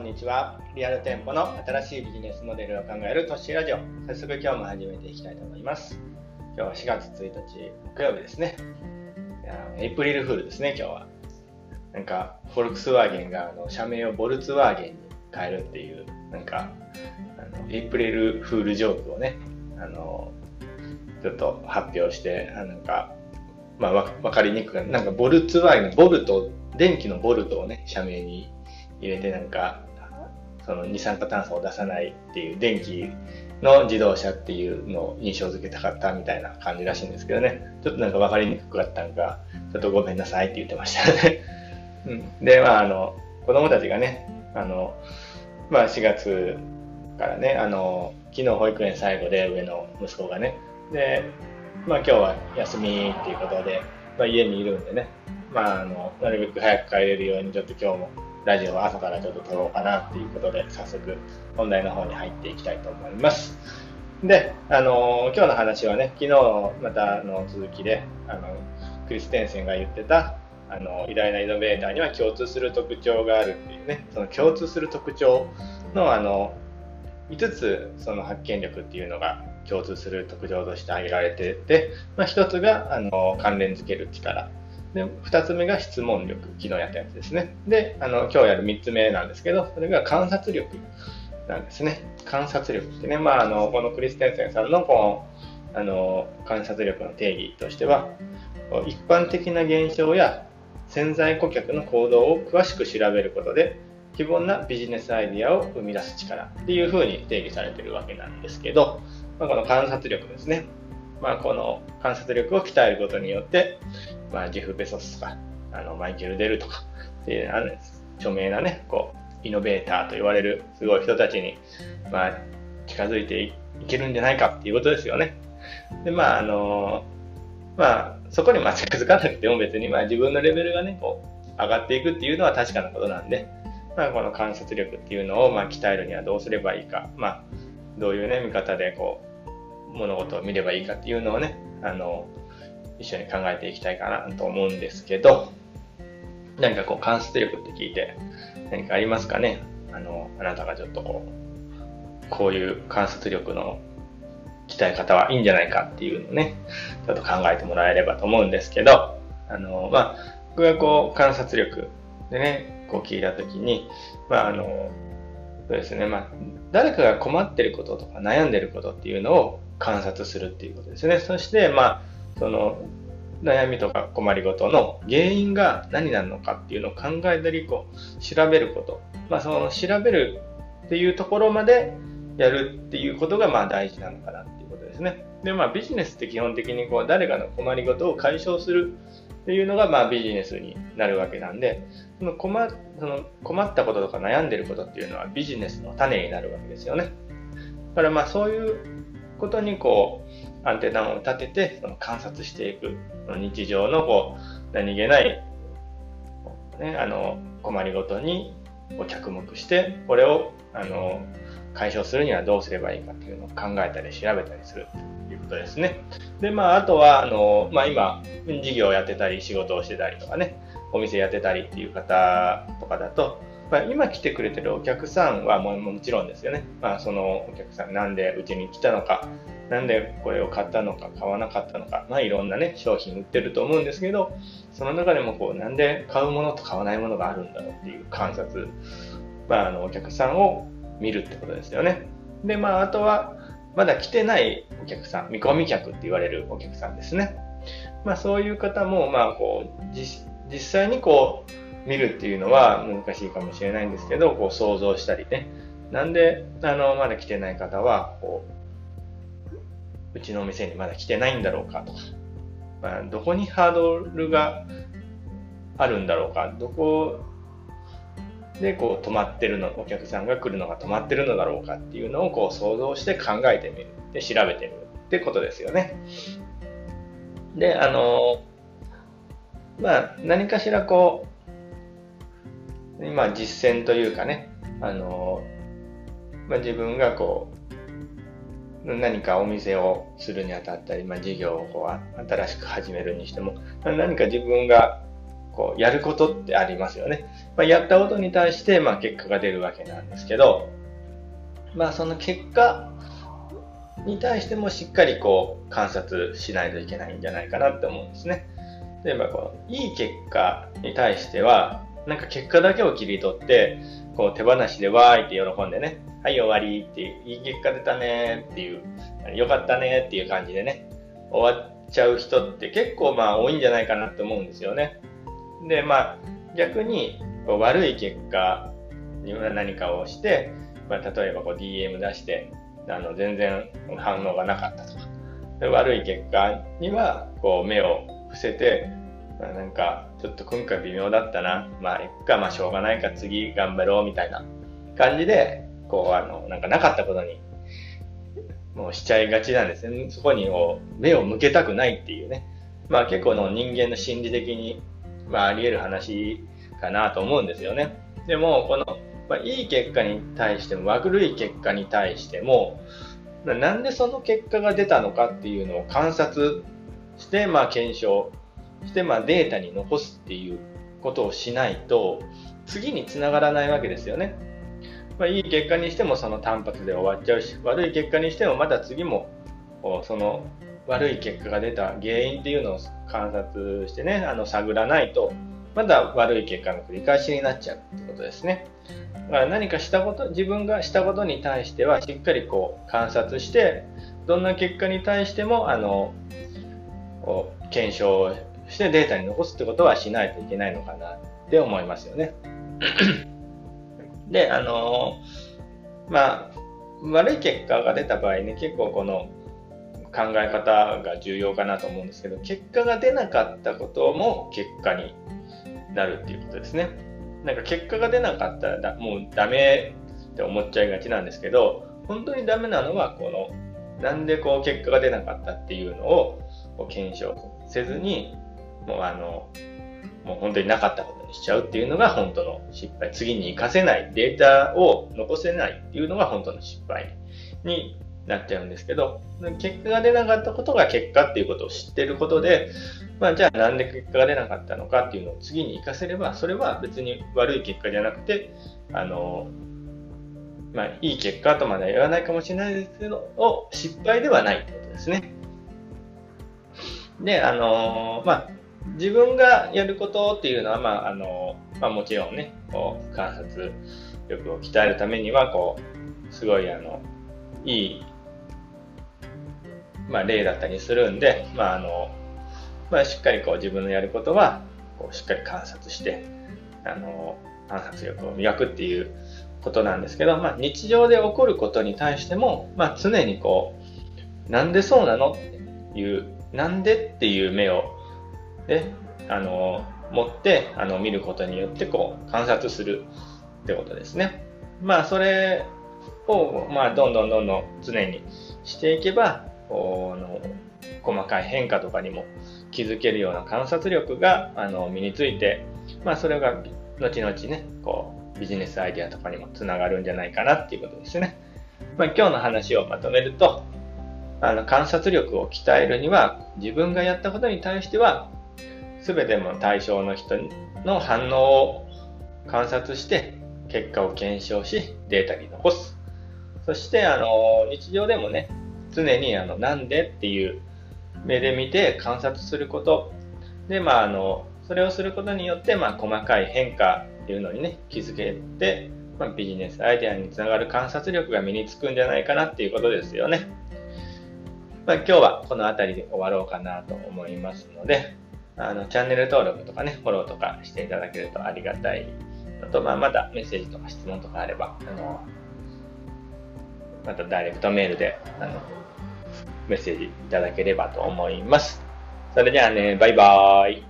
んにちは。リアル店舗の新しいビジネスモデルを考えるトッシーラジオ。早速今日も始めていきたいと思います。今日は4月1日木曜日ですね。エイプリルフールですね、今日は。なんか、フォルクスワーゲンがあの社名をボルツワーゲンに変えるっていう、なんか、あのエイプリルフールジョークをね、あの、ちょっと発表して、なんか、まあ、わかりにくくなんかボルツワーゲンボルト、電気のボルトをね、社名に入れてなんか、その二酸化炭素を出さないっていう電気の自動車っていうのを印象づけたかったみたいな感じらしいんですけどね。ちょっとなんか分かりにくかったのか、ちょっとごめんなさいって言ってましたね。うん、で、まあ、あの、子供たちがね、あの、まあ、4月からね、あの、昨日保育園最後で上の息子がね、で、まあ今日は休みっていうことで、まあ家にいるんでね、まああの、なるべく早く帰れるようにちょっと今日もラジオを朝からちょっと撮ろうかなっていうことで、早速本題の方に入っていきたいと思います。で、あの今日の話はね、昨日またの続きで、あの、クリステンセンが言ってた、あの、偉大なイノベーターには共通する特徴があるっていうね、その共通する特徴の、あの、5つその発見力っていうのが共通する特徴として挙げられてて、まあ、1つがあの関連づける力で、二つ目が質問力、昨日やったやつですね。で、あの、今日やる三つ目なんですけど、それが観察力なんですね。観察力ってね、まあ、あの、このクリステンセンさんの、この、あの、観察力の定義としては、一般的な現象や潜在顧客の行動を詳しく調べることで、非凡なビジネスアイディアを生み出す力っていうふうに定義されているわけなんですけど、まあ、この観察力ですね。まあ、この観察力を鍛えることによって、まあ、ジェフ・ベソスとか、あのマイケル・デルとかっていうあの著名なね、こう、イノベーターと言われるすごい人たちに、まあ、近づいていけるんじゃないかっていうことですよね。で、まあ、あのまあ、そこにまあ近づかなくても別に、まあ、自分のレベルがね、こう、上がっていくっていうのは確かなことなんで、まあ、この観察力っていうのを、まあ、鍛えるにはどうすればいいか、まあ、どういうね、見方で、こう、物事を見ればいいかっていうのをね、あの、一緒に考えていきたいかなと思うんですけど、何かこう観察力って聞いて何かありますかね？あの、あなたがちょっとこう、こういう観察力の鍛え方はいいんじゃないかっていうのをね、ちょっと考えてもらえればと思うんですけど、あの、まあ、僕がこう観察力でね、こう聞いたときに、まあ、あの、そうですね、まあ、誰かが困ってることとか悩んでることっていうのを観察するっていうことですね。そして、まあ、その悩みとか困りごとの原因が何なのかっていうのを考えたりこう調べること、まあ、その調べるっていうところまでやるっていうことがまあ大事なのかなっていうことですね。でまあビジネスって基本的にこう誰かの困りごとを解消するっていうのがまあビジネスになるわけなんでその困その困ったこととか悩んでることっていうのはビジネスの種になるわけですよね。だからまあそういうことにこうアンテナを立ててその観察していく日常のこう何気ない、ね、あの困りごとに着目してこれをあの解消するにはどうすればいいかっていうのを考えたり調べたりするということですね。で、まあ、あとは、あの、まあ、今、事業をやってたり、仕事をしてたりとかね、お店やってたりっていう方とかだと、まあ、今来てくれてるお客さんはももちろんですよね。まあ、そのお客さん、なんでうちに来たのか、なんでこれを買ったのか、買わなかったのか、まあ、いろんなね、商品売ってると思うんですけど、その中でもこう、なんで買うものと買わないものがあるんだろうっていう観察、まあ、あのお客さんを見るってことですよね。で、まあ、あとは、まだ来てないお客さん、見込み客って言われるお客さんですね。まあ、そういう方も、まあ、こう、実際にこう、見るっていうのは難しいかもしれないんですけど、こう想像したりね。なんで、あの、まだ来てない方は、こう、うちのお店にまだ来てないんだろうかとか、まあ、どこにハードルがあるんだろうか、どこでこう止まってるの、お客さんが来るのが止まってるのだろうかっていうのをこう想像して考えてみる。で、調べてみるってことですよね。で、あの、まあ、何かしらこう、まあ、実践というかね、あの、まあ、自分がこう、何かお店をするにあたったり、まあ、事業をこう新しく始めるにしても、何か自分がこう、やることってありますよね。まあ、やったことに対して、まあ、結果が出るわけなんですけど、まあ、その結果に対してもしっかりこう、観察しないといけないんじゃないかなって思うんですね。例えば、この、いい結果に対しては、なんか結果だけを切り取って、こう、手放しでわーいって喜んでね、はい、終わりっていう、いい結果出たねっていう、よかったねっていう感じでね、終わっちゃう人って結構まあ多いんじゃないかなって思うんですよね。で、まあ逆にこう悪い結果に何かをして、まあ、例えばこう DM 出してあの全然反応がなかったとか。悪い結果にはこう目を伏せて、まあ、なんかちょっと今回微妙だったな。まあ、いっか、まあしょうがないか次頑張ろうみたいな感じで、こうあの、なんかなかったことにもうしちゃいがちなんですね。そこにこう目を向けたくないっていうね。まあ結構の人間の心理的に、まあ、あり得る話かなと思うんですよね。でも、この、まあ、いい結果に対しても悪い結果に対しても、なんでその結果が出たのかっていうのを観察して、まあ検証して、まあデータに残すっていうことをしないと、次につながらないわけですよね。まあ、いい結果にしてもその単発で終わっちゃうし、悪い結果にしてもまた次もその悪い結果が出た原因っていうのを観察してね、あの探らないと、まだ悪い結果の繰り返しになっちゃうってことですね。だから何かしたこと、自分がしたことに対してはしっかりこう観察して、どんな結果に対しても、あの、検証してデータに残すってことはしないといけないのかなって思いますよね。で、あのー、まあ、悪い結果が出た場合ね、結構この考え方が重要かなと思うんですけど、結果が出なかったことも結果になるっていうことですね。なんか結果が出なかったらもうダメって思っちゃいがちなんですけど、本当にダメなのは、この、なんでこう結果が出なかったっていうのを検証せずに、もうあの、もう本当になかったことにしちゃうっていうのが本当の失敗。次に活かせない、データを残せないっていうのが本当の失敗になっちゃうんですけど、結果が出なかったことが結果っていうことを知ってることで、まあじゃあなんで結果が出なかったのかっていうのを次に活かせれば、それは別に悪い結果じゃなくて、あの、まあいい結果とまでは言わないかもしれないですけど、失敗ではないってことですね。で、あのまあ自分がやることっていうのは、まあ、あの、まあ、もちろんね、こう、観察力を鍛えるためには、こう、すごい、あの、いい、まあ、例だったりするんで、まあ、あの、まあ、しっかりこう、自分のやることは、こう、しっかり観察して、あの、観察力を磨くっていうことなんですけど、まあ、日常で起こることに対しても、まあ、常にこう、なんでそうなのっていう、なんでっていう目をで、あの、持って、あの、見ることによって、こう、観察するってことですね。まあ、それを、まあ、どんどんどんどん常にしていけば、この、細かい変化とかにも気づけるような観察力が、あの、身について、まあ、それが、後々ね、こう、ビジネスアイデアとかにもつながるんじゃないかなっていうことですね。まあ、今日の話をまとめると、あの観察力を鍛えるには自分がやったことに対しては全ての対象の人の反応を観察して結果を検証しデータに残す。そしてあの日常でもね常にあのなんでっていう目で見て観察することでまああのそれをすることによってまあ細かい変化っていうのにね気づけて、まあ、ビジネスアイデアにつながる観察力が身につくんじゃないかなっていうことですよね。まあ、今日はこの辺りで終わろうかなと思いますので、あのチャンネル登録とかね、フォローとかしていただけるとありがたいあと、まあ、またメッセージとか質問とかあれば、あのまたダイレクトメールであのメッセージいただければと思います。それではね、バイバーイ。